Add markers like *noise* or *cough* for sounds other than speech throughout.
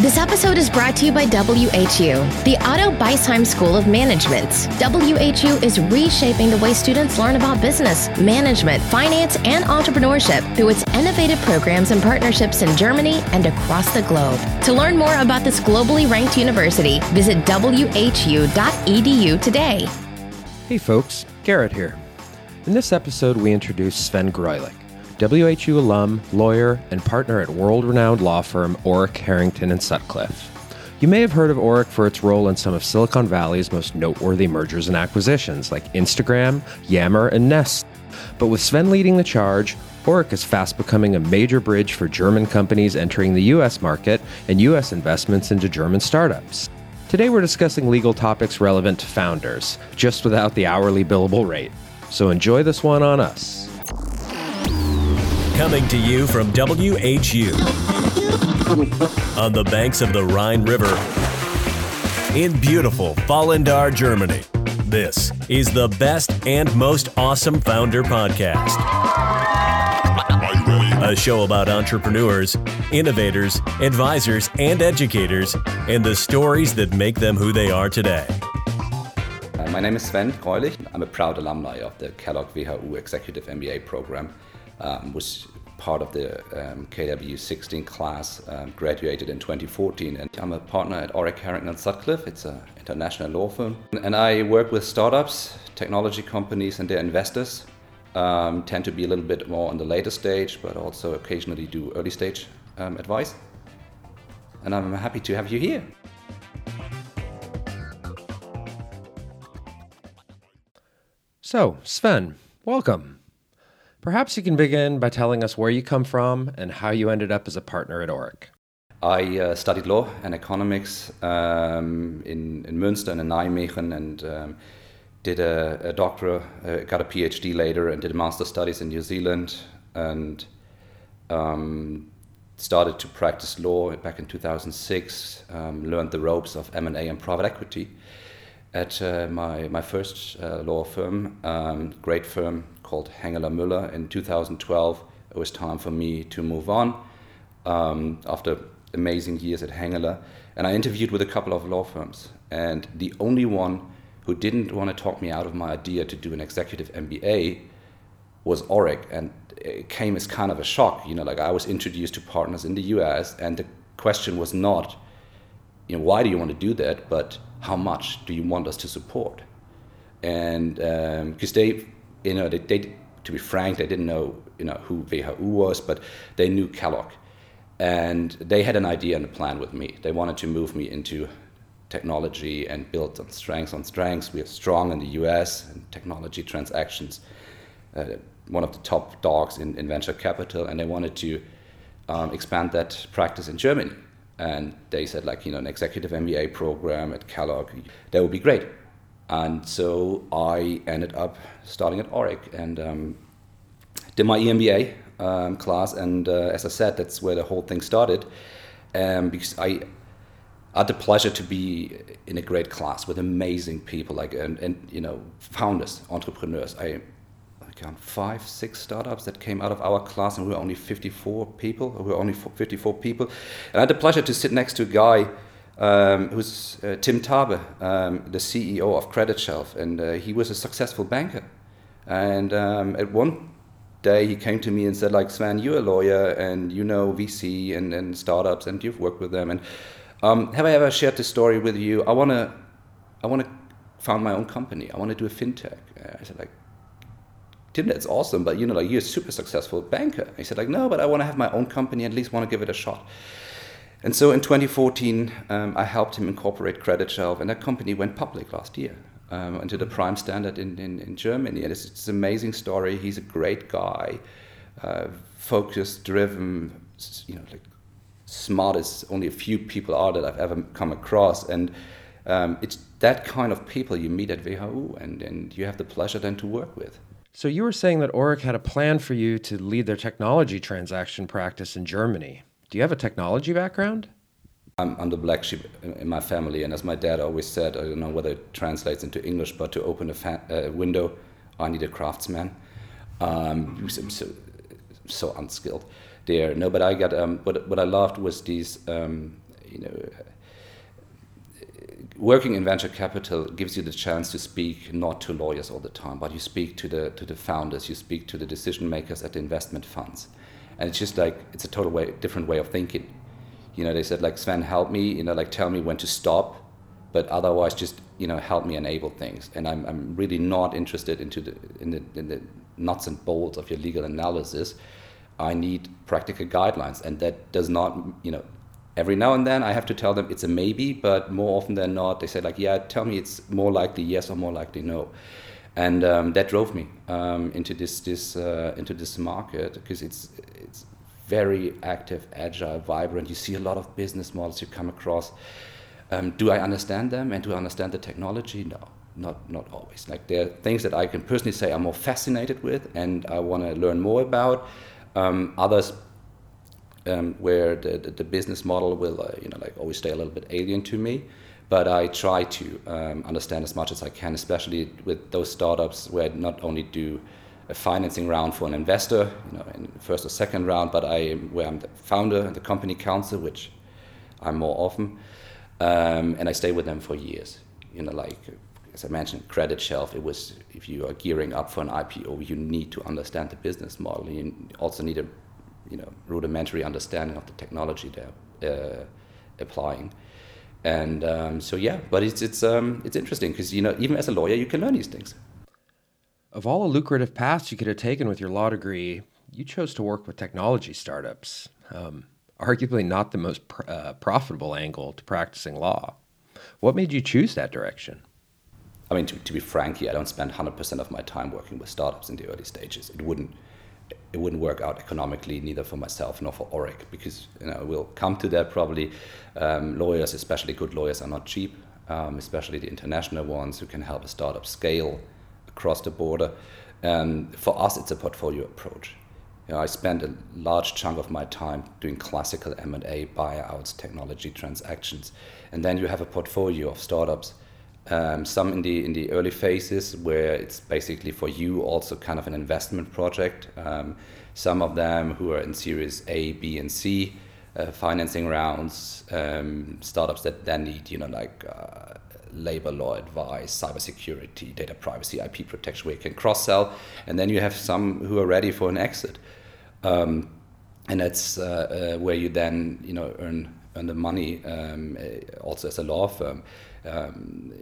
This episode is brought to you by WHU, the Otto Beisheim School of Management. WHU is reshaping the way students learn about business, management, finance, and entrepreneurship through its innovative programs and partnerships in Germany and across the globe. To learn more about this globally ranked university, visit whu.edu today. Hey folks, Garrett here. In this episode, we introduce Sven Greulich. WHU alum, lawyer, and partner at world renowned law firm Orrick, Herrington, and Sutcliffe. You may have heard of Orrick for its role in some of Silicon Valley's most noteworthy mergers and acquisitions, like Instagram, Yammer, and Nest. But with Sven leading the charge, Orrick is fast becoming a major bridge for German companies entering the US market and US investments into German startups. Today we're discussing legal topics relevant to founders, just without the hourly billable rate. So enjoy this one on us. Coming to you from WHU on the banks of the Rhine River in beautiful Vallendar, Germany. This is the best and most awesome founder podcast. A show about entrepreneurs, innovators, advisors, and educators, and the stories that make them who they are today. Uh, my name is Sven Greulich. I'm a proud alumni of the Kellogg WHU Executive MBA program um, was part of the um, KW 16 class, um, graduated in 2014. And I'm a partner at Herrington and Sutcliffe. It's an international law firm. And I work with startups, technology companies, and their investors. Um, tend to be a little bit more on the later stage, but also occasionally do early stage um, advice. And I'm happy to have you here. So, Sven, welcome. Perhaps you can begin by telling us where you come from and how you ended up as a partner at Orrick. I uh, studied law and economics um, in, in Münster and in Nijmegen and um, did a, a doctorate, uh, got a PhD later and did master studies in New Zealand and um, started to practice law back in 2006, um, learned the ropes of M&A and private equity at uh, my, my first uh, law firm, um, great firm called Hengeler Müller. In 2012, it was time for me to move on um, after amazing years at Hengeler. And I interviewed with a couple of law firms. And the only one who didn't want to talk me out of my idea to do an executive MBA was Orrick. And it came as kind of a shock. You know, like I was introduced to partners in the US, and the question was not, you know, why do you want to do that? But how much do you want us to support? And because um, they, you know, they, they, to be frank, they didn't know, you know, who WHU was, but they knew Kellogg, and they had an idea and a plan with me. They wanted to move me into technology and build on strengths on strengths. We are strong in the U.S. and technology transactions. Uh, one of the top dogs in, in venture capital, and they wanted to um, expand that practice in Germany and they said like you know an executive MBA program at Kellogg that would be great and so I ended up starting at Orrick. And um, did my EMBA um, class. And uh, as I said that's where the whole thing started. Um, because I had the pleasure to be in a great class with amazing people like and, and you know founders entrepreneurs. I count five, six startups that came out of our class, and we were only 54 people. We were only 54 people, and I had the pleasure to sit next to a guy um, who's uh, Tim Thabe, um, the CEO of Credit Shelf, and uh, he was a successful banker. And um, at one day, he came to me and said, "Like Sven, you're a lawyer, and you know VC and, and startups, and you've worked with them. And um, have I ever shared this story with you? I wanna, I wanna found my own company. I want to do a fintech." I said, "Like." Tim, that's awesome, but you know, like you're a super successful banker. He said, like, no, but I want to have my own company, at least want to give it a shot. And so in 2014, um, I helped him incorporate Credit Shelf, and that company went public last year um, into the prime standard in, in, in Germany. And it's, it's, an amazing story. He's a great guy, uh, focused, driven, you know, like smart as only a few people are that I've ever come across. And um, it's that kind of people you meet at WHU, and, and you have the pleasure then to work with. So you were saying that Orrick had a plan for you to lead their technology transaction practice in Germany. Do you have a technology background? I'm, I'm the black sheep in my family, and as my dad always said, I don't know whether it translates into English, but to open a fa- uh, window, I need a craftsman. Um, so, so, unskilled there. No, but I got um, what what I loved was these um, you know, working in venture capital gives you the chance to speak not to lawyers all the time, but you speak to the to the founders, you speak to the decision makers at the investment funds, and it's just like it's a total way different way of thinking. You know, they said like Sven, help me. You know, like tell me when to stop, but otherwise just you know help me enable things. And I'm I'm really not interested into the in the in the nuts and bolts of your legal analysis. I need practical guidelines, and that does not you know every now and then I have to tell them it's a maybe, but more often than not, they say like, yeah, tell me it's more likely yes or more likely no, and um, that drove me um, into this this uh, into this market because it's it's very active, agile, vibrant. You see a lot of business models you come across. Um, do I understand them and do I understand the technology? No, not not always. Like there are things that I can personally say I'm more fascinated with and I want to learn more about. Um, others um, where the, the, the, business model will, uh, you know, like always stay a little bit alien to me. But I try to um, understand as much as I can, especially with those startups where I not only do a financing round for an investor, you know, in first or second round, but I where I'm the founder and the company counsel, which I'm more often, um, and I stay with them for years. You know, like as I mentioned, credit shelf. It was if you are gearing up for an IPO, you need to understand the business model. You also need a you know rudimentary understanding of the technology they're uh, applying. And um, so yeah, but it's it's um, it's interesting because you know even as a lawyer you can learn these things. Of all the lucrative paths you could have taken with your law degree, you chose to work with technology startups. Um, arguably not the most pr- uh, profitable angle to practicing law. What made you choose that direction? I mean, to, to be frank here, I don't spend 100% of my time working with startups in the early stages. It wouldn't it wouldn't work out economically neither for myself nor for Orrick because you know we'll come to that probably. Um, lawyers, especially good lawyers, are not cheap, um, especially the international ones who can help a startup scale across the border. Um, for us, it's a portfolio approach. You know, I spend a large chunk of my time doing classical M&A buyouts, technology transactions, and then you have a portfolio of startups um, some in the in the early phases where it's basically for you also kind of an investment project. Um, some of them who are in Series A, B, and C uh, financing rounds. Um, startups that then need you know like uh, labor law advice, cybersecurity, data privacy, IP protection, where you can cross sell, and then you have some who are ready for an exit. Um, and that's uh, uh, where you then you know earn earn the money um, uh, also as a law firm um,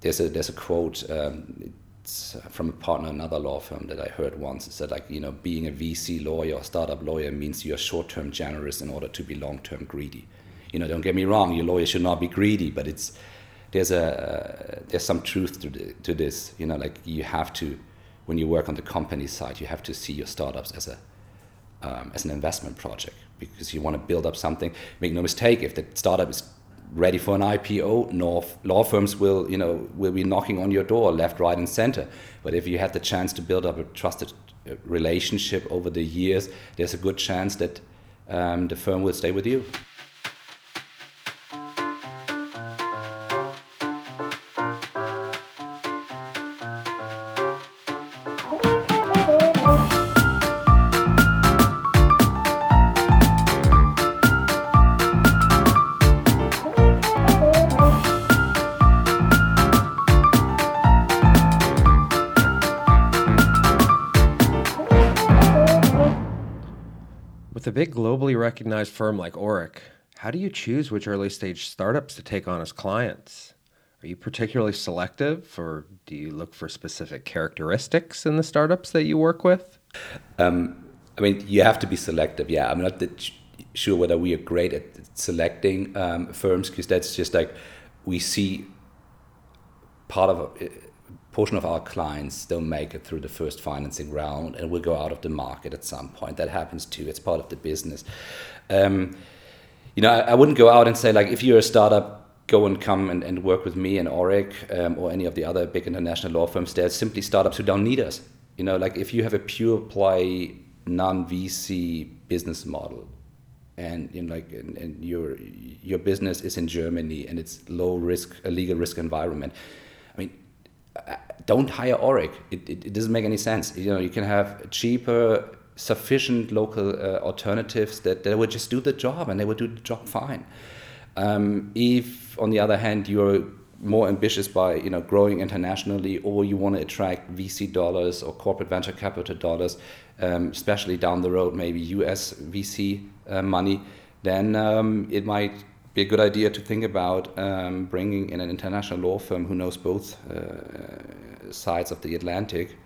there's a there's a quote um, from a partner another law firm that I heard once. It said like you know being a VC lawyer or startup lawyer means you're short-term generous in order to be long-term greedy. You know, don't get me wrong, your lawyer should not be greedy, but it's there's a uh, there's some truth to the, to this. You know, like you have to when you work on the company side, you have to see your startups as a um, as an investment project because you want to build up something. Make no mistake, if the startup is ready for an IPO, law firms will you know will be knocking on your door left, right, and center. But if you had the chance to build up a trusted uh, relationship over the years, there's a good chance that um, the firm will stay with you. Recognized firm like Orrick, how do you choose which early stage startups to take on as clients? Are you particularly selective or do you look for specific characteristics in the startups that you work with? Um, I mean, you have to be selective. Yeah, I'm not sure whether we are great at selecting um, firms because that's just like we see part of portion of our clients don't make it through the first financing round and will go out of the market at some point. That happens too. It's part of the business. Um, you know, I, I, wouldn't go out and say like if you're a startup, go and come and, and work with me and Orrick um, or any of the other big international law firms. They're simply startups who don't need us. You know, like if you have a pure play non VC business model, and you know, like and, and, your your business is in Germany and it's low risk, a legal risk environment. Don't hire Orrick. It, it, it, doesn't make any sense. You know, you can have cheaper sufficient local uh, alternatives that they would just do the job and they would do the job fine. Um, if, on the other hand, you're more ambitious by you know growing internationally, or you want to attract VC dollars or corporate venture capital dollars, um, especially down the road, maybe US VC uh, money, then um, it might be a good idea to think about um, bringing in an international law firm who knows both uh, sides of the Atlantic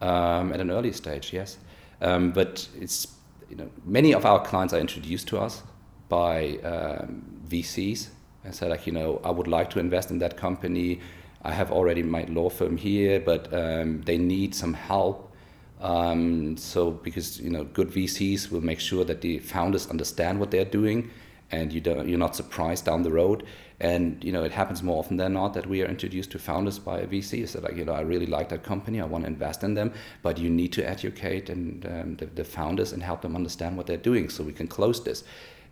um, at an early stage. Yes, um, but it's you know many of our clients are introduced to us by um, VCs and said like you know I would like to invest in that company. I have already my law firm here, but um, they need some help. Um, so because you know good VCs will make sure that the founders understand what they're doing, and you don't you're not surprised down the road. And you know it happens more often than not that we are introduced to founders by a VC. So like you know I really like that company, I want to invest in them, but you need to educate and um, the, the founders and help them understand what they're doing so we can close this.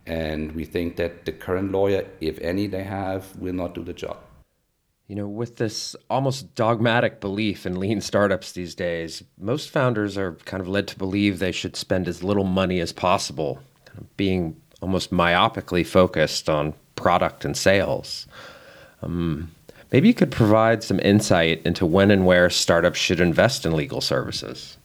And we think that the current lawyer, if any they have, will not do the job. You know, with this almost dogmatic belief in lean startups these days, most founders are kind of led to believe they should spend as little money as possible, kind of being almost myopically focused on product and sales. Um, maybe you could provide some insight into when and where startups should invest in legal services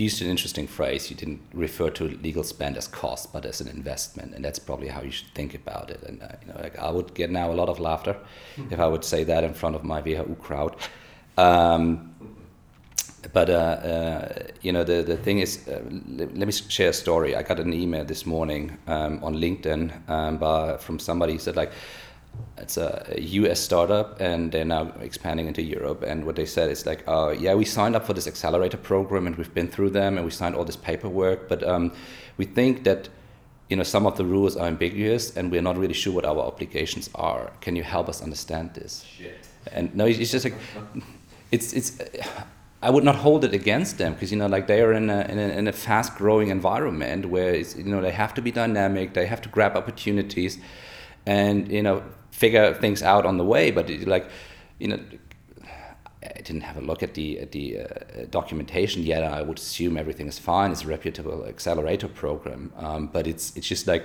used an interesting phrase. You didn't refer to legal spend as cost, but as an investment, and that's probably how you should think about it. And uh, you know, like I would get now a lot of laughter if I would say that in front of my WHU crowd. Um, but uh, uh, you know, the the thing is, uh, let, let, me share a story. I got an email this morning um, on LinkedIn um, by, from somebody who said like it's a US startup and they're now expanding into Europe. And what they said is like, uh, yeah, we signed up for this accelerator program and we've been through them and we signed all this paperwork, but um, we think that you know some of the rules are ambiguous and we're not really sure what our obligations are. Can you help us understand this? Shit. And no, it's just like it's it's. I would not hold it against them because you know like they are in a, in a, in a fast growing environment where you know they have to be dynamic, they have to grab opportunities, and you know figure things out on the way. But it, like, you know, I didn't have a look at the at the uh, documentation yet. I would assume everything is fine. It's a reputable accelerator program, um, but it's it's just like,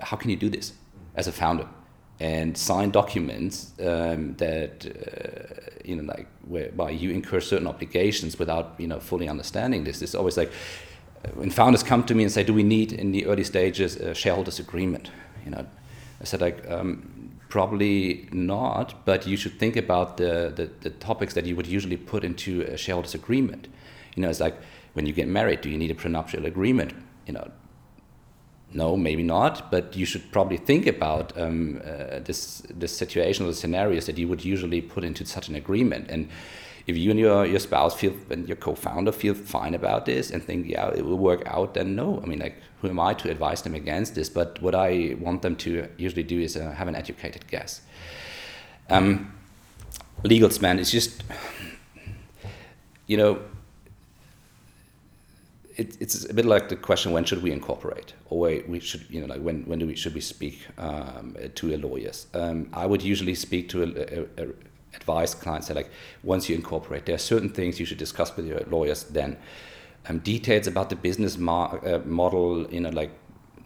how can you do this as a founder and sign documents um, that uh, you know like whereby you incur certain obligations without you know fully understanding this? It's always like when founders come to me and say, "Do we need in the early stages a shareholders agreement?" You know, I said like um, probably not, but you should think about the, the, the topics that you would usually put into a shareholders agreement. You know, it's like when you get married, do you need a prenuptial agreement? You know, no, maybe not, but you should probably think about um, uh, this this situation or the scenarios that you would usually put into such an agreement. And if you and your, your spouse feel and your co-founder feel fine about this and think yeah it will work out then no. I mean like who am i to advise them against this? But what i want them to usually do is uh, have an educated guess. Um, legal spend is just you know it, it's a bit like the question when should we incorporate or we should you know like when, when do we should we speak um, to a lawyers um, i would usually speak to a, a, a advise clients that like once you incorporate, there are certain things you should discuss with your lawyers then. Um, details about the business uh, model, you know, like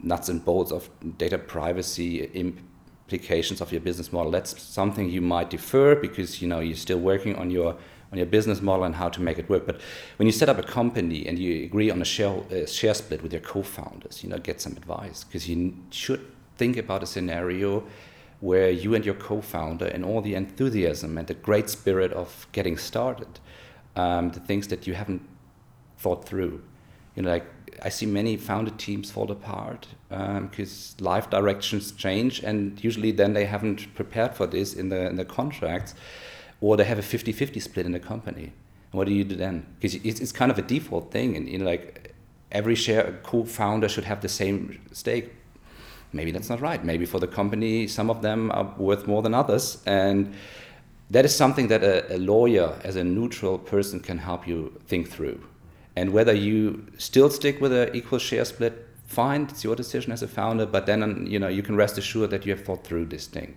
nuts and bolts of data privacy implications of your business model. That's something you might defer because you know you're still working on your on your business model and how to make it work. But when you set up a company and you agree on a share uh, share split with your co-founders, you know, get some advice because you should think about a scenario where you and your co-founder and all the enthusiasm and the great spirit of getting started, um, the things that you haven't thought through. You know, like I see many founded teams fall apart because um, life directions change, and usually then they haven't prepared for this in the in the contracts, or they have a 50-50 split in the company. And what do you do then? Because it's, it's kind of a default thing, and you know, like every share co-founder should have the same stake maybe that's not right. Maybe for the company, some of them are worth more than others. And that is something that a, a lawyer, as a neutral person, can help you think through. And whether you still stick with an equal share split, fine, it's your decision as a founder, but then you know you can rest assured that you have thought through this thing.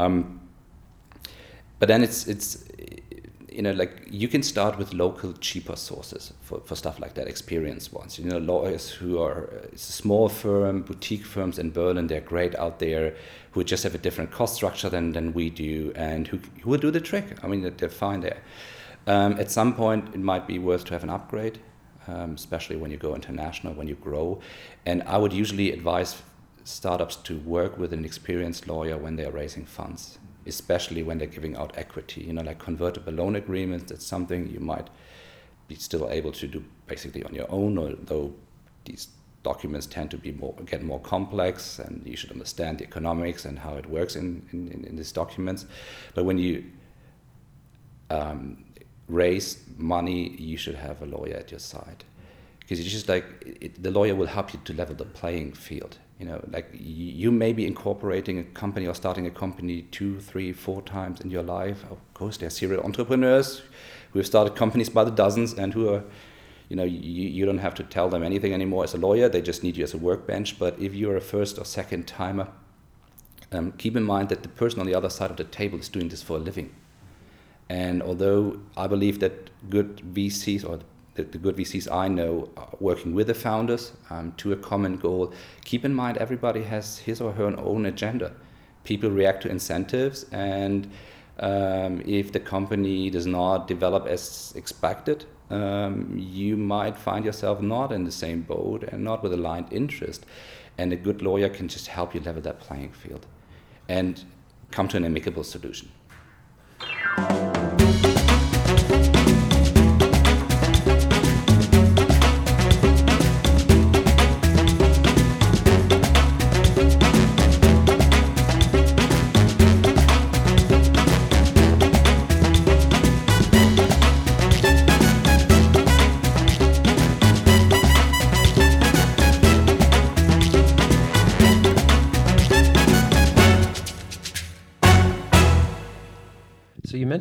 Um, but then it's it's you know, like you can start with local cheaper sources for, for stuff like that, experienced ones. You know, lawyers who are small firm, boutique firms in Berlin, they're great out there, who just have a different cost structure than, than we do, and who, who will do the trick. I mean, they're fine there. Um, at some point, it might be worth to have an upgrade, um, especially when you go international, when you grow. And I would usually advise startups to work with an experienced lawyer when they are raising funds especially when they're giving out equity. You know, like convertible loan agreements, that's something you might be still able to do basically on your own, although these documents tend to be more get more complex and you should understand the economics and how it works in, in, in these documents. But when you um, raise money, you should have a lawyer at your side because it's just like it, the lawyer will help you to level the playing field you know like you may be incorporating a company or starting a company two three four times in your life. Of course there are serial entrepreneurs who have started companies by the dozens and who are you know you, you don't have to tell them anything anymore as a lawyer. They just need you as a workbench. But if you're a first or second timer um, keep in mind that the person on the other side of the table is doing this for a living. And although i believe that good vcs or the, the good VCs I know are working with the founders um, to a common goal. Keep in mind, everybody has his or her own agenda. People react to incentives, and um, if the company does not develop as expected, um, you might find yourself not in the same boat and not with aligned interest. And a good lawyer can just help you level that playing field and come to an amicable solution.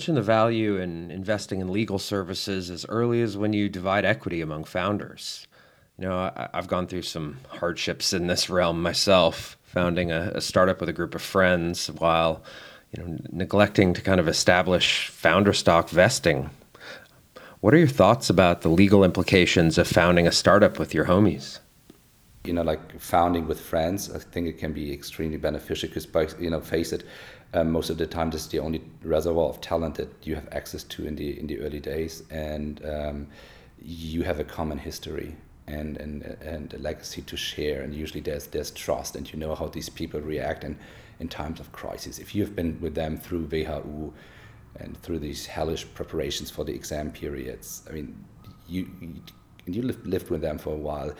Mentioned the value in investing in legal services as early as when you divide equity among founders. You know, I, have gone through some hardships in this realm myself, founding a, a startup with a group of friends while, you know, neglecting to kind of establish founder stock vesting. What are your thoughts about the legal implications of founding a startup with your homies? you know, like founding with friends, I think it can be extremely beneficial because, you know, face it, um, most of the time this is the only reservoir of talent that you have access to in the in the early days, and um, you have a common history and, and and a legacy to share. And usually there's there's trust, and you know how these people react in in times of crisis. If you've been with them through WHU and through these hellish preparations for the exam periods, I mean, you you, you lived, lived with them for a while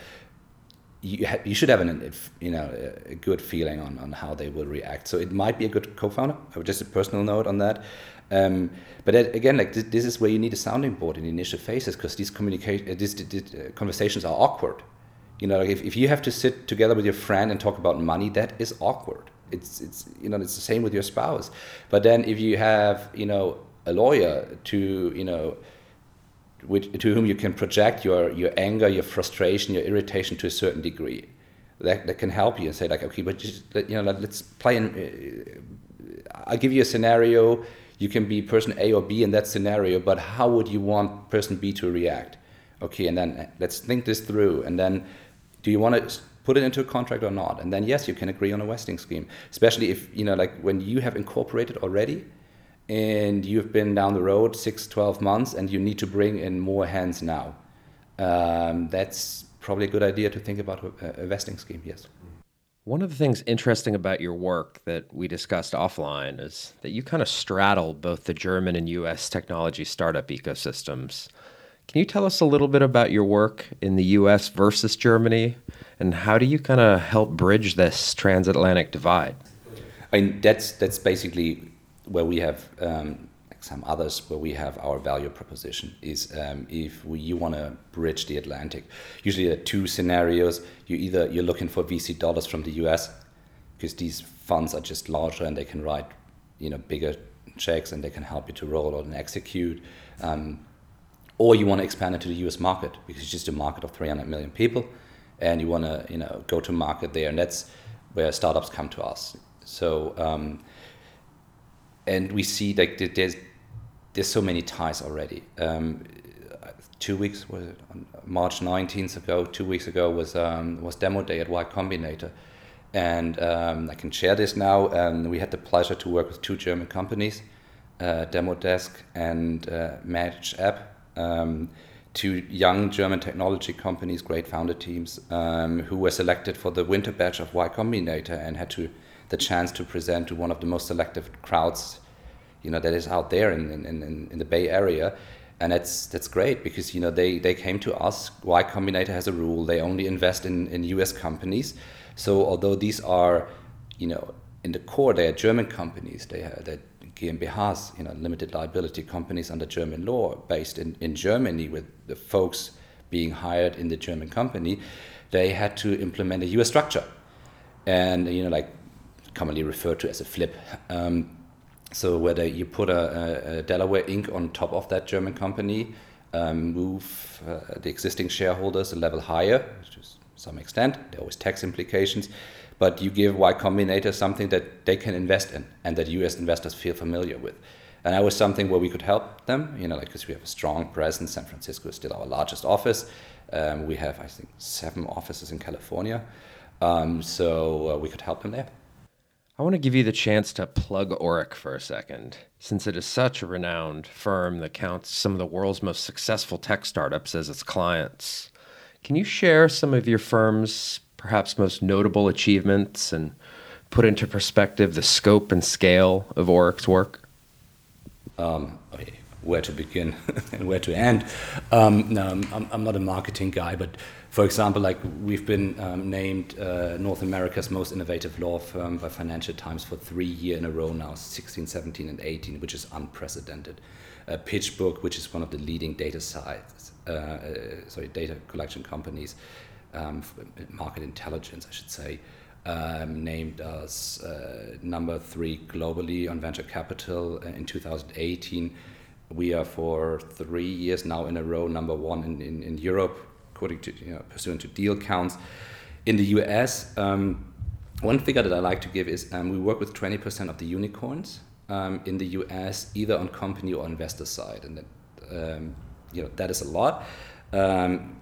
you, ha- you should have an you know a good feeling on, on how they will react. So it might be a good co-founder. Just a personal note on that. Um, but again, like this, this, is where you need a sounding board in the initial phases because these communicate uh, these, these uh, conversations are awkward. You know, like if, if you have to sit together with your friend and talk about money, that is awkward. It's it's you know it's the same with your spouse. But then if you have you know a lawyer to you know which, to whom you can project your, your anger, your frustration, your irritation to a certain degree. That, that can help you and say like, okay, but just you know, let's play. In, uh, I'll give you a scenario. You can be person A or B in that scenario, but how would you want person B to react? Okay, and then let's think this through. And then, do you want to put it into a contract or not? And then yes, you can agree on a vesting scheme. Especially if you know, like when you have incorporated already, and you've been down the road six, 12 months and you need to bring in more hands now. Um, that's probably a good idea to think about a, a vesting scheme, yes. One of the things interesting about your work that we discussed offline is that you kind of straddle both the German and US technology startup ecosystems. Can you tell us a little bit about your work in the US versus Germany? And how do you kind of help bridge this transatlantic divide? I mean, that's, that's basically where we have um, some others where we have our value proposition is um, if we, you want to bridge the Atlantic. Usually there are two scenarios. You either you're looking for VC dollars from the US because these funds are just larger and they can write you know bigger checks and they can help you to roll out and execute. Um, or you want to expand into the US market because it's just a market of 300 million people and you want to you know go to market there and that's where startups come to us. So um, and we see like there's there's so many ties already. Um, two weeks was March 19th ago, two weeks ago was um, was demo day at Y Combinator, and um, I can share this now. And we had the pleasure to work with two German companies, uh, Demodesk and uh, Match App, um, two young German technology companies, great founder teams, um, who were selected for the winter batch of Y Combinator and had to the chance to present to one of the most selective crowds, you know, that is out there in, in, in, in the Bay Area and that's that's great because you know they they came to us. Y Combinator has a rule; they only invest in in U.S. companies. So although these are, you know, in the core they are German companies, they are they GmbHs, you know, limited liability companies under German law, based in in Germany, with the folks being hired in the German company, they had to implement a U.S. structure, and you know, like commonly referred to as a flip. Um, so whether you put a, a, Delaware Inc. on top of that German company, um, move uh, the existing shareholders a level higher, to some extent, there are always tax implications, but you give Y Combinator something that they can invest in and that US investors feel familiar with. And that was something where we could help them, you know, like because we have a strong presence. San Francisco is still our largest office. Um, we have, I think, seven offices in California. Um, so uh, we could help them there. I want to give you the chance to plug Orrick for a second, since it is such a renowned firm that counts some of the world's most successful tech startups as its clients. Can you share some of your firm's perhaps most notable achievements and put into perspective the scope and scale of Orrick's work? Um, where to begin *laughs* and where to end. Um, no, I'm, I'm, not a marketing guy, but for example, like we've been um, named uh, North America's most innovative law firm by Financial Times for three years in a row now, 16, 17, and 18, which is unprecedented. Uh, PitchBook, which is one of the leading data sites, uh, uh sorry, data collection companies, um, market intelligence, I should say, um, named us uh, number three globally on venture capital uh, in 2018. We are for three years now in a row number one in, in, in Europe according to you know, pursuant to deal counts. In the US, um, one figure that I like to give is um, we work with 20% of the unicorns um, in the US, either on company or investor side, and that, um, you know that is a lot. Um,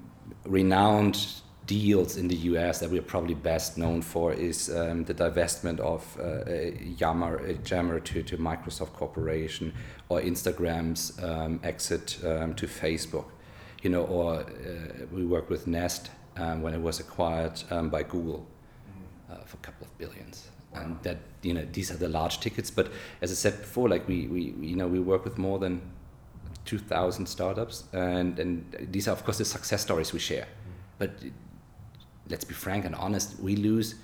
renowned deals in the US that we're probably best known for is um, the divestment of uh, Yammer, Yammer to, to Microsoft Corporation or Instagram's um, exit um, to Facebook you know, or uh, we worked with Nest um, when it was acquired um, by Google uh, for a couple of billions. Wow. And that you know these are the large tickets, but as I said before, like we, we you know we work with more than 2,000 startups, and and these are of course the success stories we share. But let's be frank and honest, we lose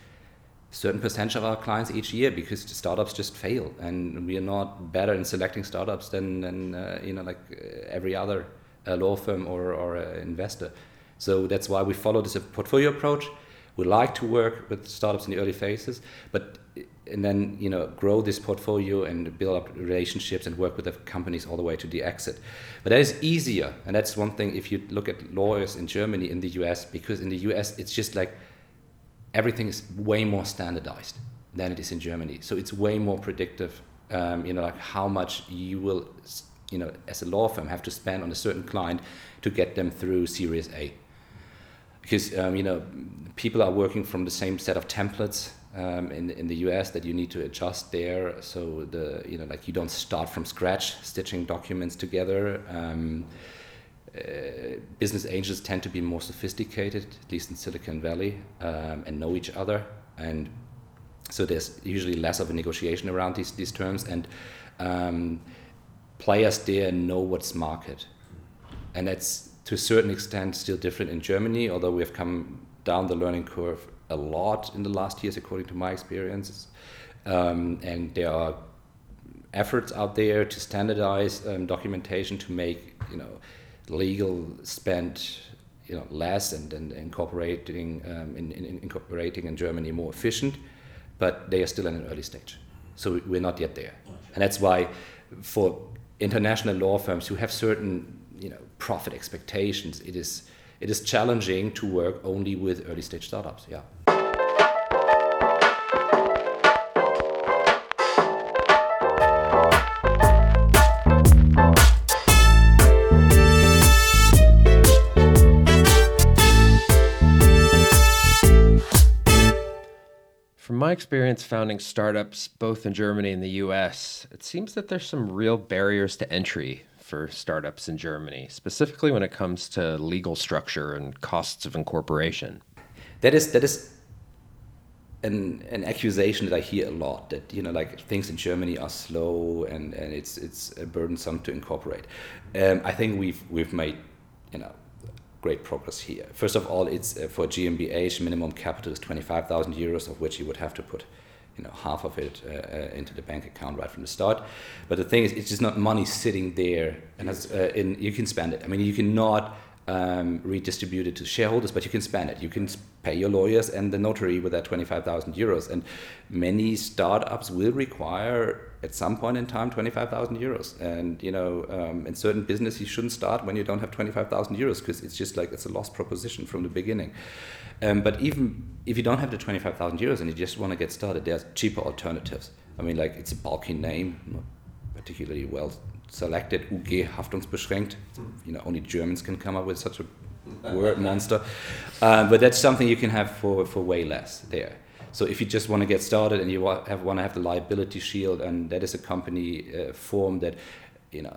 certain percentage of our clients each year because startups just fail, and we are not better in selecting startups than than uh, you know like uh, every other a law firm or, or an investor. So that's why we follow this portfolio approach. We like to work with startups in the early phases, but and then you know grow this portfolio and build up relationships and work with the companies all the way to the exit. But that is easier, and that's one thing. If you look at lawyers in Germany, in the U.S., because in the U.S. it's just like everything is way more standardized than it is in Germany. So it's way more predictive. Um, you know, like how much you will you know, as a law firm, have to spend on a certain client to get them through Series A. Because um, you know, people are working from the same set of templates um, in in the U.S. that you need to adjust there. So the you know, like you don't start from scratch stitching documents together. Um, uh, business angels tend to be more sophisticated, at least in Silicon Valley, um, and know each other. And so there's usually less of a negotiation around these these terms and um, players there know what's market. And that's to a certain extent still different in Germany, although we have come down the learning curve a lot in the last years, according to my experiences. Um, and there are efforts out there to standardize um, documentation to make you know legal spend you know less and, and incorporating um, in, in, incorporating in Germany more efficient, but they are still in an early stage. So we're not yet there, and that's why for international law firms who have certain you know profit expectations it is it is challenging to work only with early stage startups yeah my experience founding startups both in Germany and the US, it seems that there's some real barriers to entry for startups in Germany, specifically when it comes to legal structure and costs of incorporation. That is that is an, an accusation that I hear a lot that you know like things in Germany are slow and, and it's it's burdensome to incorporate. Um, I think we've we've made you know great progress here. First of all, it's uh, for GmbH minimum capital is twenty five thousand euros, of which you would have to put you know half of it uh, uh, into the bank account right from the start. But the thing is, it's just not money sitting there, and as, uh, in, you can spend it. I mean, you cannot um, redistribute it to shareholders, but you can spend it. You can pay your lawyers and the notary with that 25,000 euros. And many startups will require at some point in time 25,000 euros. And, you know, um, in certain business, you shouldn't start when you don't have 25,000 euros because it's just like it's a lost proposition from the beginning. Um, but even if you don't have the 25,000 euros and you just want to get started, there's cheaper alternatives. I mean, like it's a bulky name, not particularly well selected UG Haftungsbeschränkt. You know, only Germans can come up with such a word monster. Uh, but that's something you can have for, for way less there. So if you just want to get started and you have, want to have the liability shield, and that is a company uh, form that, you know,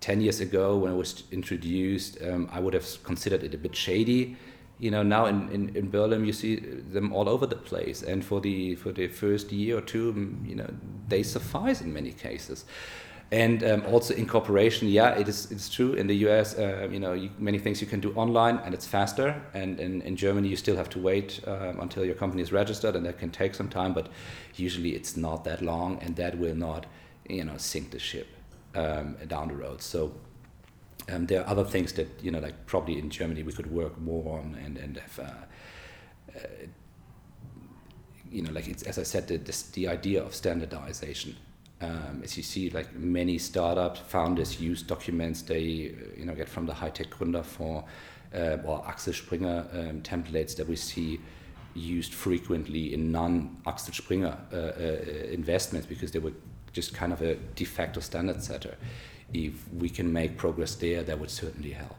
10 years ago when it was introduced, um, I would have considered it a bit shady. You know, now in, in, in Berlin you see them all over the place, and for the for the first year or two, you know, they suffice in many cases and um, also incorporation. Yeah, it is. It's true. In the U.S., uh, you know, you, many things you can do online, and it's faster. And in, in Germany, you still have to wait um, until your company is registered, and that can take some time. But usually, it's not that long, and that will not, you know, sink the ship um, down the road. So. Um, there are other things that you know, like probably in Germany, we could work more on and and have, uh, uh, you know, like it's as I said, the, the idea of standardization um, as you see, like many startup founders use documents they uh, you know get from the High-Tech Gründerfonds uh, or Axel Springer um, templates that we see used frequently in non Axel Springer uh, uh, investments because they were just kind of a de facto standard setter. If we can make progress there, that would certainly help.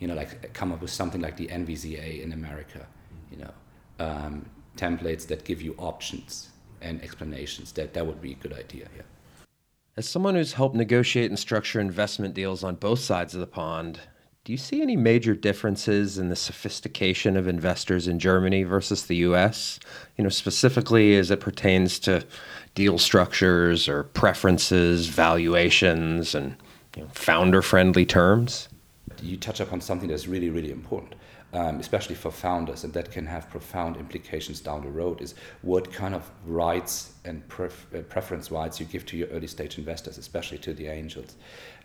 You know, like come up with something like the NVCA in America. You know, um, templates that give you options and explanations. That that would be a good idea. Yeah. As someone who's helped negotiate and structure investment deals on both sides of the pond, do you see any major differences in the sophistication of investors in Germany versus the US? You know, specifically as it pertains to deal structures or preferences, valuations, and you know, founder friendly terms? You touch upon something that's really, really important um, especially for founders, and that can have profound implications down the road, is what kind of rights and pref- uh, preference rights you give to your early stage investors, especially to the angels.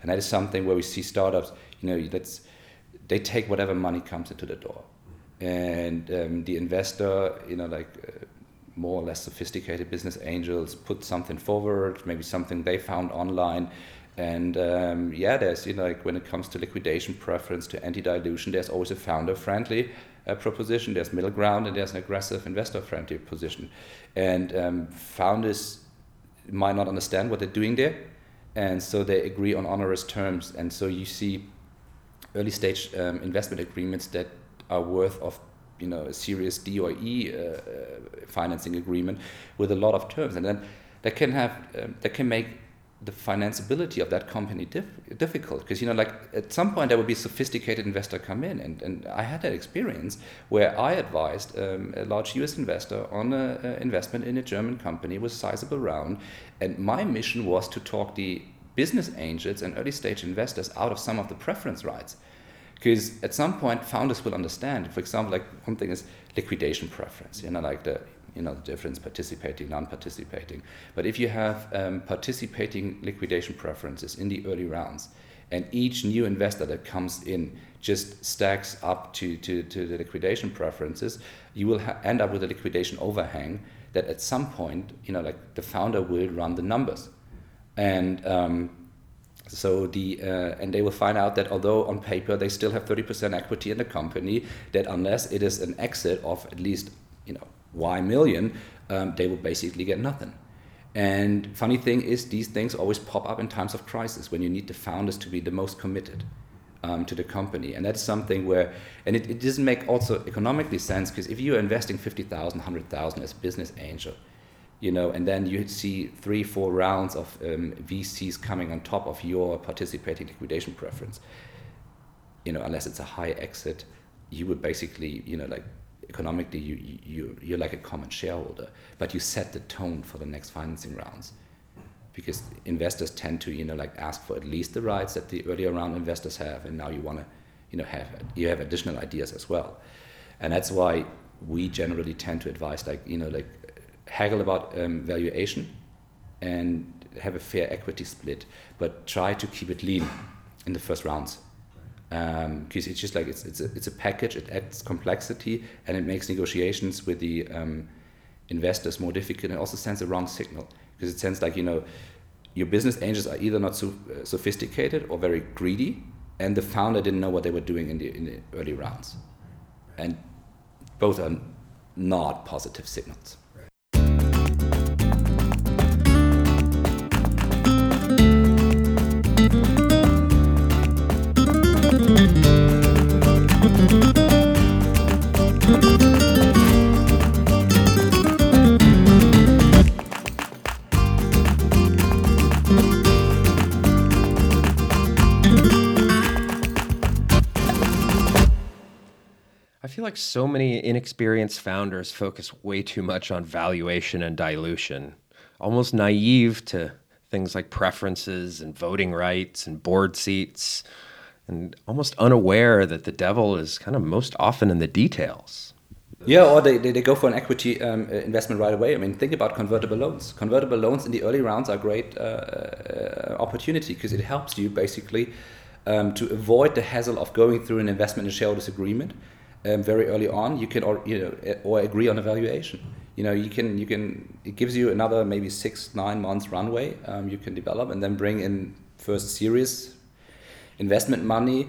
And that is something where we see startups, you know, that's, they take whatever money comes into the door. And um, the investor, you know, like uh, more or less sophisticated business angels put something forward, maybe something they found online, and um, yeah, there's, you know, like when it comes to liquidation preference to anti dilution, there's always a founder friendly uh, proposition, there's middle ground, and there's an aggressive investor friendly position. And um, founders might not understand what they're doing there, and so they agree on onerous terms. And so you see early stage um, investment agreements that are worth of you know a Series D or E uh, uh, financing agreement with a lot of terms, and then that can have um, that can make the financeability of that company diff- difficult. Because you know like at some point there would be sophisticated investor come in and, and i had that experience where i advised um, a large us investor on an investment in a german company with a sizable round and my mission was to talk the business angels and early stage investors out of some of the preference rights. Because at some point founders will understand for example like one thing is liquidation preference you know like the you know the difference participating non-participating. But if you have um, participating liquidation preferences in the early rounds and each new investor that comes in just stacks up to, to, to the liquidation preferences you will ha- end up with a liquidation overhang that at some point you know like the founder will run the numbers. And um, so the uh, and they will find out that although on paper they still have 30% equity in the company that unless it is an exit of at least you know Y million, um, they will basically get nothing. And funny thing is, these things always pop up in times of crisis when you need the founders to be the most committed um, to the company. And that's something where, and it, it doesn't make also economically sense because if you're investing 50,000, 100,000 as a business angel, you know, and then you see three, four rounds of um, VCs coming on top of your participating liquidation preference. You know, unless it's a high exit, you would basically, you know, like economically, you, you you're like a common shareholder, but you set the tone for the next financing rounds, because investors tend to, you know, like ask for at least the rights that the earlier round investors have, and now you want to, you know, have you have additional ideas as well, and that's why we generally tend to advise, like, you know, like haggle about um, valuation and have a fair equity split, but try to keep it lean in the first rounds. Because um, it's just like it's, it's, a, it's a package, it adds complexity, and it makes negotiations with the um, investors more difficult and also sends a wrong signal. Because it sends like, you know, your business angels are either not so uh, sophisticated or very greedy, and the founder didn't know what they were doing in the, in the early rounds. And both are not positive signals. Feel like so many inexperienced founders focus way too much on valuation and dilution, almost naive to things like preferences and voting rights and board seats, and almost unaware that the devil is kind of most often in the details. Yeah, or they, they, they go for an equity um, uh, investment right away. I mean, think about convertible loans. Convertible loans in the early rounds are a great uh, uh, opportunity because it helps you basically um, to avoid the hassle of going through an investment and shareholders agreement um, very early on, you can or you know or agree on a valuation. You know, you can you can it gives you another maybe six nine months runway. Um, you can develop and then bring in first series investment money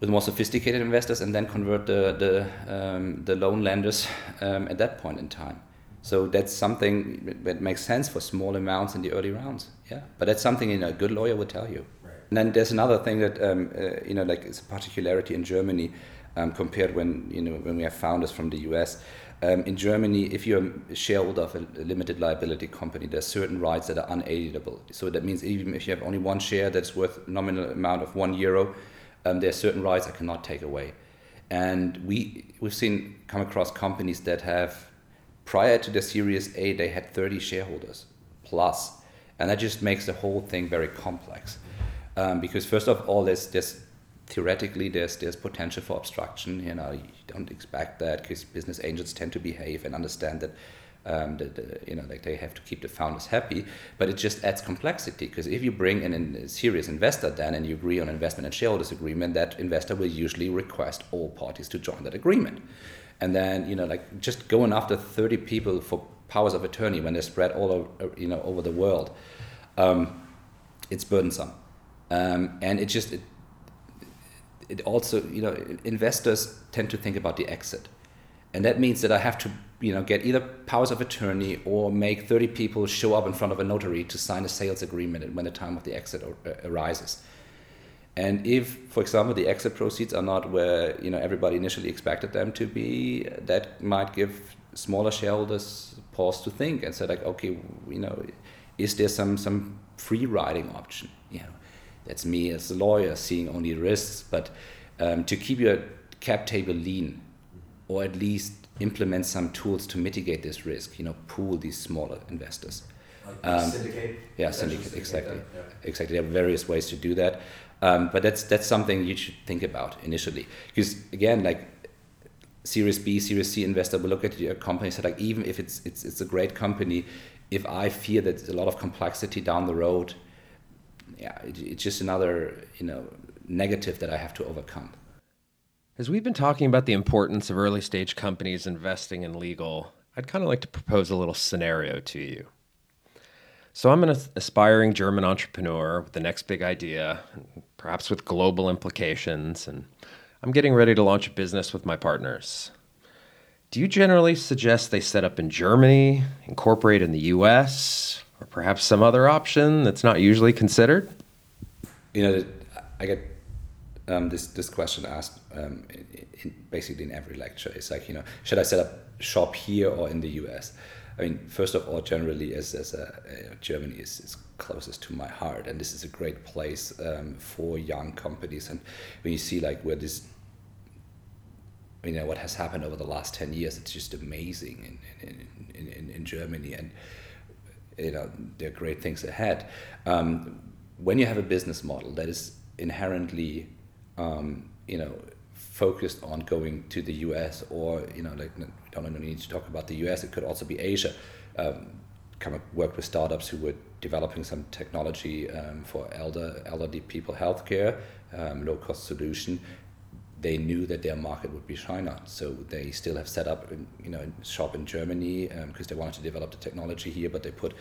with more sophisticated investors, and then convert the the um, the loan lenders um, at that point in time. So that's something that makes sense for small amounts in the early rounds. Yeah, but that's something you know, a good lawyer would tell you. Right. And then there's another thing that um, uh, you know, like it's a particularity in Germany um, compared when you know when we have founders from the US. Um, in Germany, if you're a shareholder of a limited liability company, there are certain rights that are unalienable. So that means even if you have only one share that's worth nominal amount of one euro, um, there are certain rights I cannot take away. And we we've seen come across companies that have prior to the Series A they had 30 shareholders plus, and that just makes the whole thing very complex. Um, because first of all, there's there's theoretically there's there's potential for obstruction. You know, you don't expect that because business angels tend to behave and understand that. Um, that uh, you know, like they have to keep the founders happy, but it just adds complexity because if you bring in a serious investor, then and you agree on investment and shareholders agreement, that investor will usually request all parties to join that agreement, and then you know, like just going after thirty people for powers of attorney when they're spread all over, you know, over the world, um, it's burdensome, um, and it just it, it also, you know, investors tend to think about the exit. And that means that I have to, you know, get either powers of attorney or make 30 people show up in front of a notary to sign a sales agreement when the time of the exit uh, arises. And if, for example, the exit proceeds are not where you know everybody initially expected them to be, that might give smaller shareholders pause to think and say like, okay, you know, is there some some free riding option? You know, that's me as a lawyer seeing only risks, but um, to keep your cap table lean, or at least implement some tools to mitigate this risk. You know, pool these smaller investors. um, syndicate. Yeah, syndicate. Exactly. Yeah. Exactly. There are various ways to do that, um, but that's that's something you should think about initially, because again, like. Series B, Series C investor will look at your company and say, like, even if it's it's it's a great company, if I fear that there's a lot of complexity down the road, yeah, it, it's just another you know negative that I have to overcome. As we've been talking about the importance of early stage companies investing in legal, I'd kind of like to propose a little scenario to you. So I'm an aspiring German entrepreneur with the next big idea, perhaps with global implications, and I'm getting ready to launch a business with my partners. Do you generally suggest they set up in Germany, incorporate in the US, perhaps some other option that's not usually considered? You know, I get um, this this question asked um, in, in basically in every lecture. It's like, you know, should I set up shop here or in the US? I mean, first of all, generally, as, as a, uh, Germany is, is closest to my heart, and this is a great place um, for young companies. And when you see like where this, you know, what has happened over the last ten years, it's just amazing in in, in, in Germany, and you know there are great things ahead. Um, when you have a business model that is inherently, um, you know, focused on going to the U.S. or you know, like we don't need to talk about the U.S. It could also be Asia. Um, kind of work with startups who were developing some technology um, for elder elderly people healthcare, um, low cost solution. They knew that their market would be China, so they still have set up, you know, a shop in Germany because um, they wanted to develop the technology here, but they put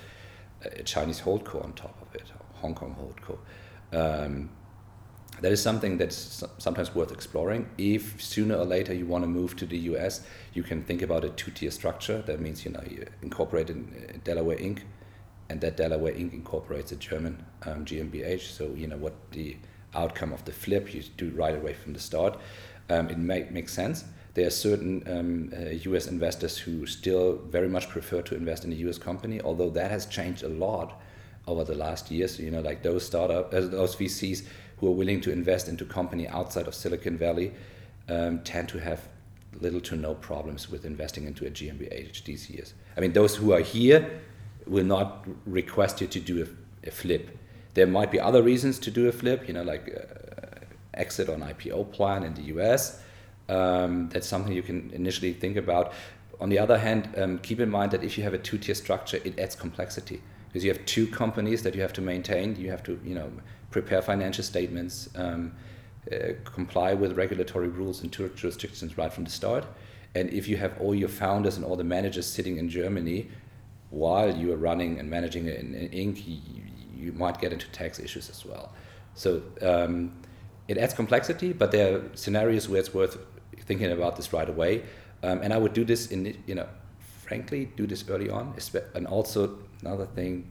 a Chinese holdco on top of it, Hong Kong holdco. Um, that is something that's sometimes worth exploring. If sooner or later you want to move to the US, you can think about a two-tier structure. That means you know you incorporate in uh, Delaware Inc. and that Delaware Inc. incorporates a German um, GmbH. So you know what the outcome of the flip you do right away from the start. Um, it may, makes sense. There are certain um, uh, US investors who still very much prefer to invest in a US company, although that has changed a lot over the last years. You know, like those startup, uh, those VCs who are willing to invest into company outside of Silicon Valley um, tend to have little to no problems with investing into a GmbH these years. I mean, those who are here will not request you to do a, a flip. There might be other reasons to do a flip, you know, like uh, exit on IPO plan in the US. Um, that's something you can initially think about. On the other hand, um, keep in mind that if you have a two-tier structure, it adds complexity because you have two companies that you have to maintain. You have to, you know, prepare financial statements, um, uh, comply with regulatory rules in two jurisdictions right from the start. And if you have all your founders and all the managers sitting in Germany while you are running and managing in, in Inc., you, might get into tax issues as well. So um, it adds complexity, but there are scenarios where it's worth thinking about this right away. Um, and I would do this in, you know, frankly, do this early on. And also another thing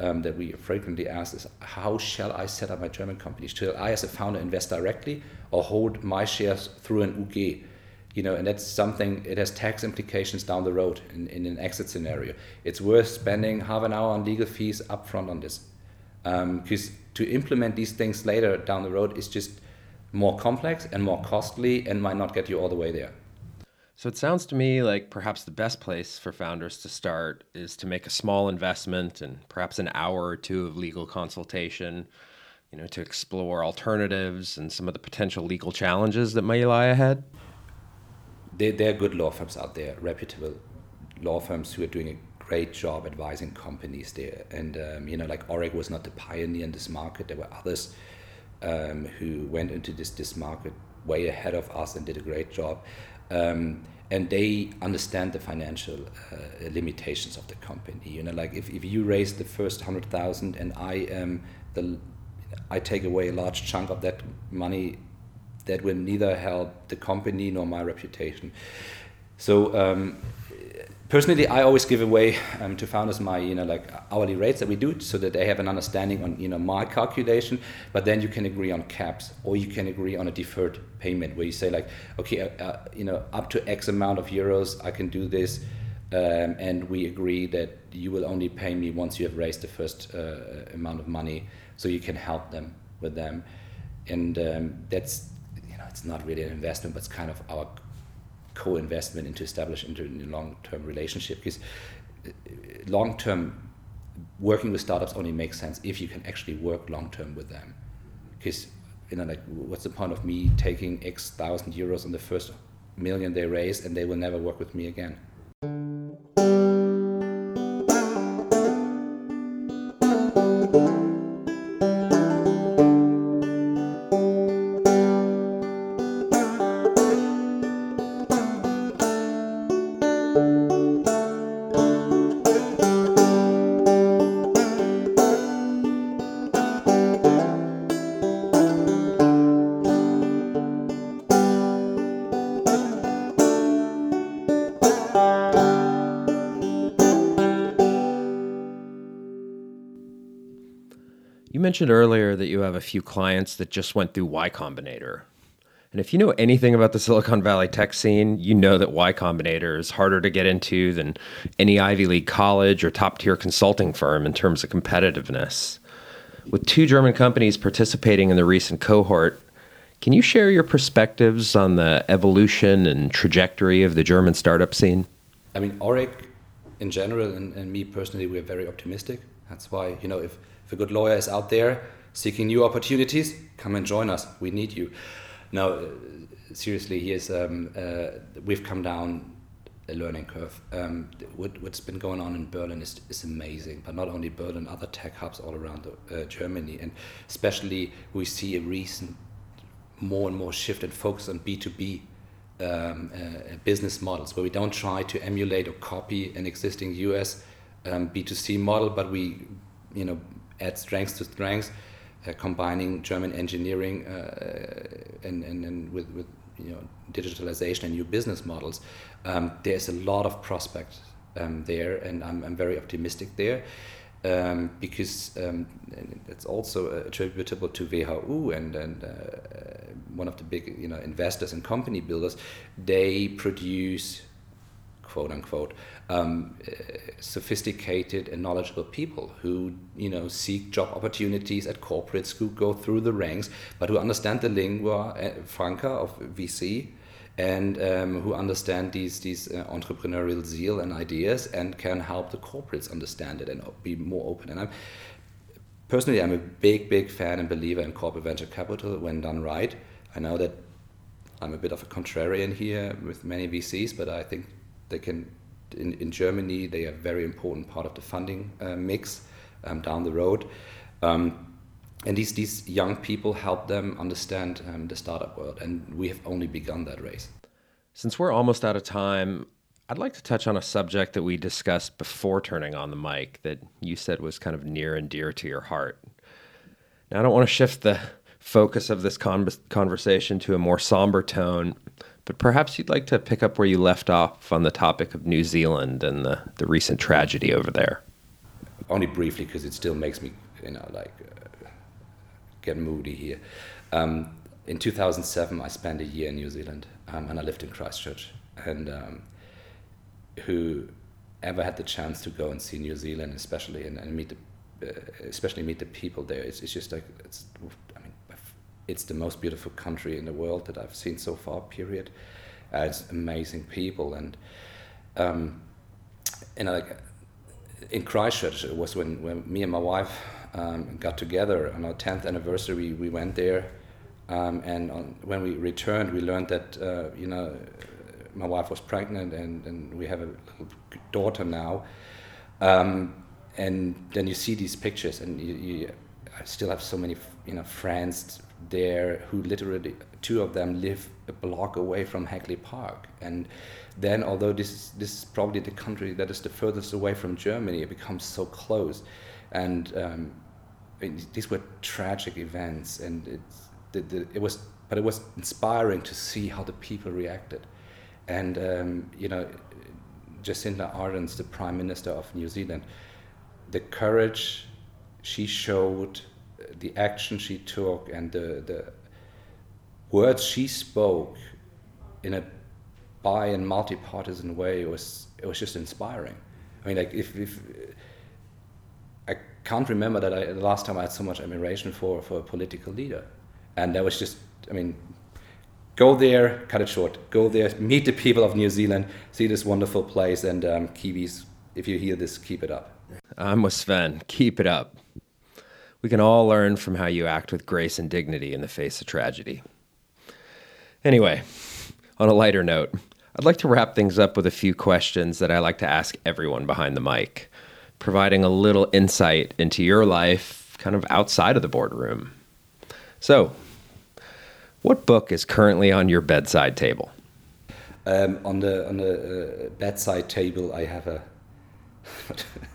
um, that we frequently ask is how shall I set up my German company? Shall I, as a founder, invest directly or hold my shares through an UG? You know, and that's something. It has tax implications down the road in, in an exit scenario. It's worth spending half an hour on legal fees upfront on this, because um, to implement these things later down the road is just more complex and more costly and might not get you all the way there. So it sounds to me like perhaps the best place for founders to start is to make a small investment and perhaps an hour or two of legal consultation, you know, to explore alternatives and some of the potential legal challenges that may lie ahead. There, there are good law firms out there, reputable law firms who are doing great job advising companies there. And, um, you know, like Orrick was not the pioneer in this market. There were others um, who went into this, this market way ahead of us and did a great job. Um, and they understand the financial uh, limitations of the company. You know, like if, if you raise the first hundred thousand and I am the, I take away a large chunk of that money, that will neither help the company nor my reputation. So um, personally, I always give away um, to founders my you know like hourly rates that we do, so that they have an understanding on you know my calculation. But then you can agree on caps, or you can agree on a deferred payment, where you say like, okay, uh, uh, you know, up to X amount of euros, I can do this, um, and we agree that you will only pay me once you have raised the first uh, amount of money, so you can help them with them, and um, that's you know it's not really an investment, but it's kind of our co-investment into establish into a long-term relationship because uh, long-term working with startups only makes sense if you can actually work long-term with them. Because you know like what's the point of me taking x thousand euros on the first million they raise and they will never work with me again mentioned earlier that you have a few clients that just went through Y Combinator. And if you know anything about the Silicon Valley tech scene, you know that Y Combinator is harder to get into than any Ivy League college or top tier consulting firm in terms of competitiveness. With two German companies participating in the recent cohort, can you share your perspectives on the evolution and trajectory of the German startup scene? I mean, Orrick in general, and, and me personally, we're very optimistic. That's why, you know, if, if a good lawyer is out there seeking new opportunities, come and join us. We need you. Now, uh, seriously, here's, um, uh, we've come down a learning curve. Um, what, has been going on in Berlin is, is amazing, but not only Berlin, other tech hubs all around uh, Germany. And especially, we see a recent more and more shift and focus on B2B um, uh, business models where we don't try to emulate or copy an existing US um, B2C model, but we you know, add strengths to strengths. Uh, combining German engineering uh, and, and, and with, with you know, digitalization and new business models, um, there's a lot of prospects um, there, and I'm, I'm very optimistic there. Um, because um, it's also attributable to WHU and, and uh, one of the big you know investors and company builders. They produce quote unquote um, sophisticated and knowledgeable people who you know seek job opportunities at corporates who go through the ranks but who understand the lingua uh, franca of VC and um, who understand these these uh, entrepreneurial zeal and ideas and can help the corporates understand it and be more open. And I'm personally I'm a big big fan and believer in corporate venture capital when done right. I know that I'm a bit of a contrarian here with many VCs, but I think they can. In, in Germany, they are very important part of the funding uh, mix um, down the road. Um, and these these young people help them understand um, the startup world, and we have only begun that race. Since we're almost out of time, I'd like to touch on a subject that we discussed before turning on the mic that you said was kind of near and dear to your heart. Now, I don't want to shift the focus of this con- conversation to a more somber tone, but perhaps you'd like to pick up where you left off on the topic of New Zealand and the, the recent tragedy over there. Only briefly, because it still makes me, you know, like get moody here. Um, in 2007, I spent a year in New Zealand, um, and I lived in Christchurch. And um, who ever had the chance to go and see New Zealand, especially and, and meet the, uh, especially meet the people there, it's, it's just like it's. It's the most beautiful country in the world that I've seen so far. Period. Uh, it's amazing people, and um, you know, like in Christchurch, it was when, when me and my wife um, got together on our 10th anniversary. We went there, um, and on, when we returned, we learned that uh, you know my wife was pregnant, and, and we have a little daughter now. Um, and then you see these pictures, and you, you, I still have so many you know friends there who literally two of them live a block away from Hagley Park, and then although this is, this is probably the country that is the furthest away from Germany, it becomes so close. And um, it, these were tragic events, and it's, the, the, it was, but it was inspiring to see how the people reacted, and um, you know, Jacinda Ardern, the Prime Minister of New Zealand, the courage she showed, the action she took, and the the words she spoke in a bi and multi-partisan way was it was just inspiring. I mean, like if, if I can't remember that I, the last time I had so much admiration for, for a political leader. And that was just, I mean, go there, cut it short, go there, meet the people of New Zealand, see this wonderful place, and um, Kiwis, if you hear this, keep it up. I'm with Sven. Keep it up. We can all learn from how you act with grace and dignity in the face of tragedy. Anyway, on a lighter note, I'd like to wrap things up with a few questions that I like to ask everyone behind the mic providing a little insight into your life kind of outside of the boardroom. So, what book is currently on your bedside table? Um, on the on the uh, bedside table, I have a *laughs*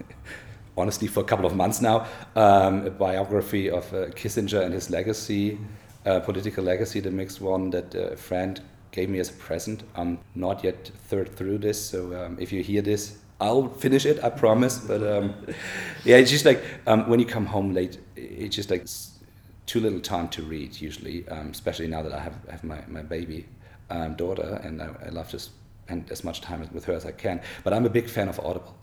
honestly for a couple of months now um, a biography of uh, Kissinger and his legacy, uh, political legacy, the mixed one that uh, a friend gave me as a present. I'm not yet third through this, so um, if you hear this, I'll finish it, I promise. But um, *laughs* yeah, it's just like um, when you come home late, it's just like too little time to read usually, um, especially now that I have, have my, my baby um, daughter, and I, I love to spend as much time with her as I can. But I'm a big fan of Audible.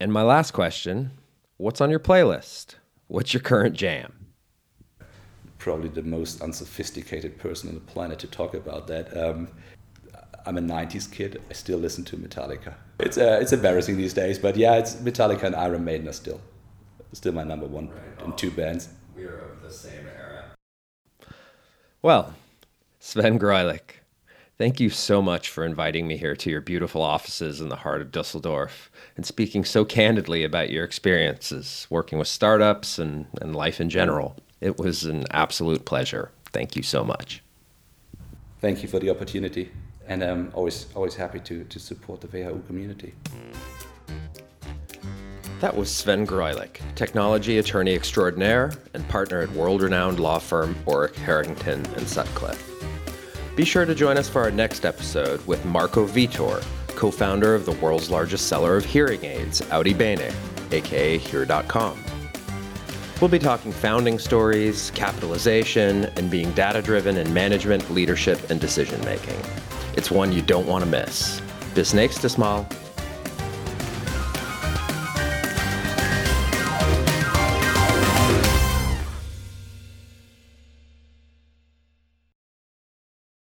And my last question what's on your playlist? What's your current jam? Probably the most unsophisticated person on the planet to talk about that. Um, I'm a 90s kid. I still listen to Metallica. It's, uh, it's embarrassing these days, but yeah, it's Metallica and Iron Maiden are still, still my number one right in two bands. We are of the same era. Well, Sven Greulich, Thank you so much for inviting me here to your beautiful offices in the heart of Dusseldorf and speaking so candidly about your experiences working with startups and, and life in general. It was an absolute pleasure. Thank you so much. Thank you for the opportunity, and I'm always, always happy to, to support the WHU community. That was Sven Greulich, technology attorney extraordinaire and partner at world renowned law firm Orrick, Herrington, and Sutcliffe. Be sure to join us for our next episode with Marco Vietor, co founder of the world's largest seller of hearing aids, Audibene, aka Hear.com. We'll be talking founding stories, capitalization, and being data driven in management, leadership, and decision making. It's one you don't want to miss. Bis nächstes Mal.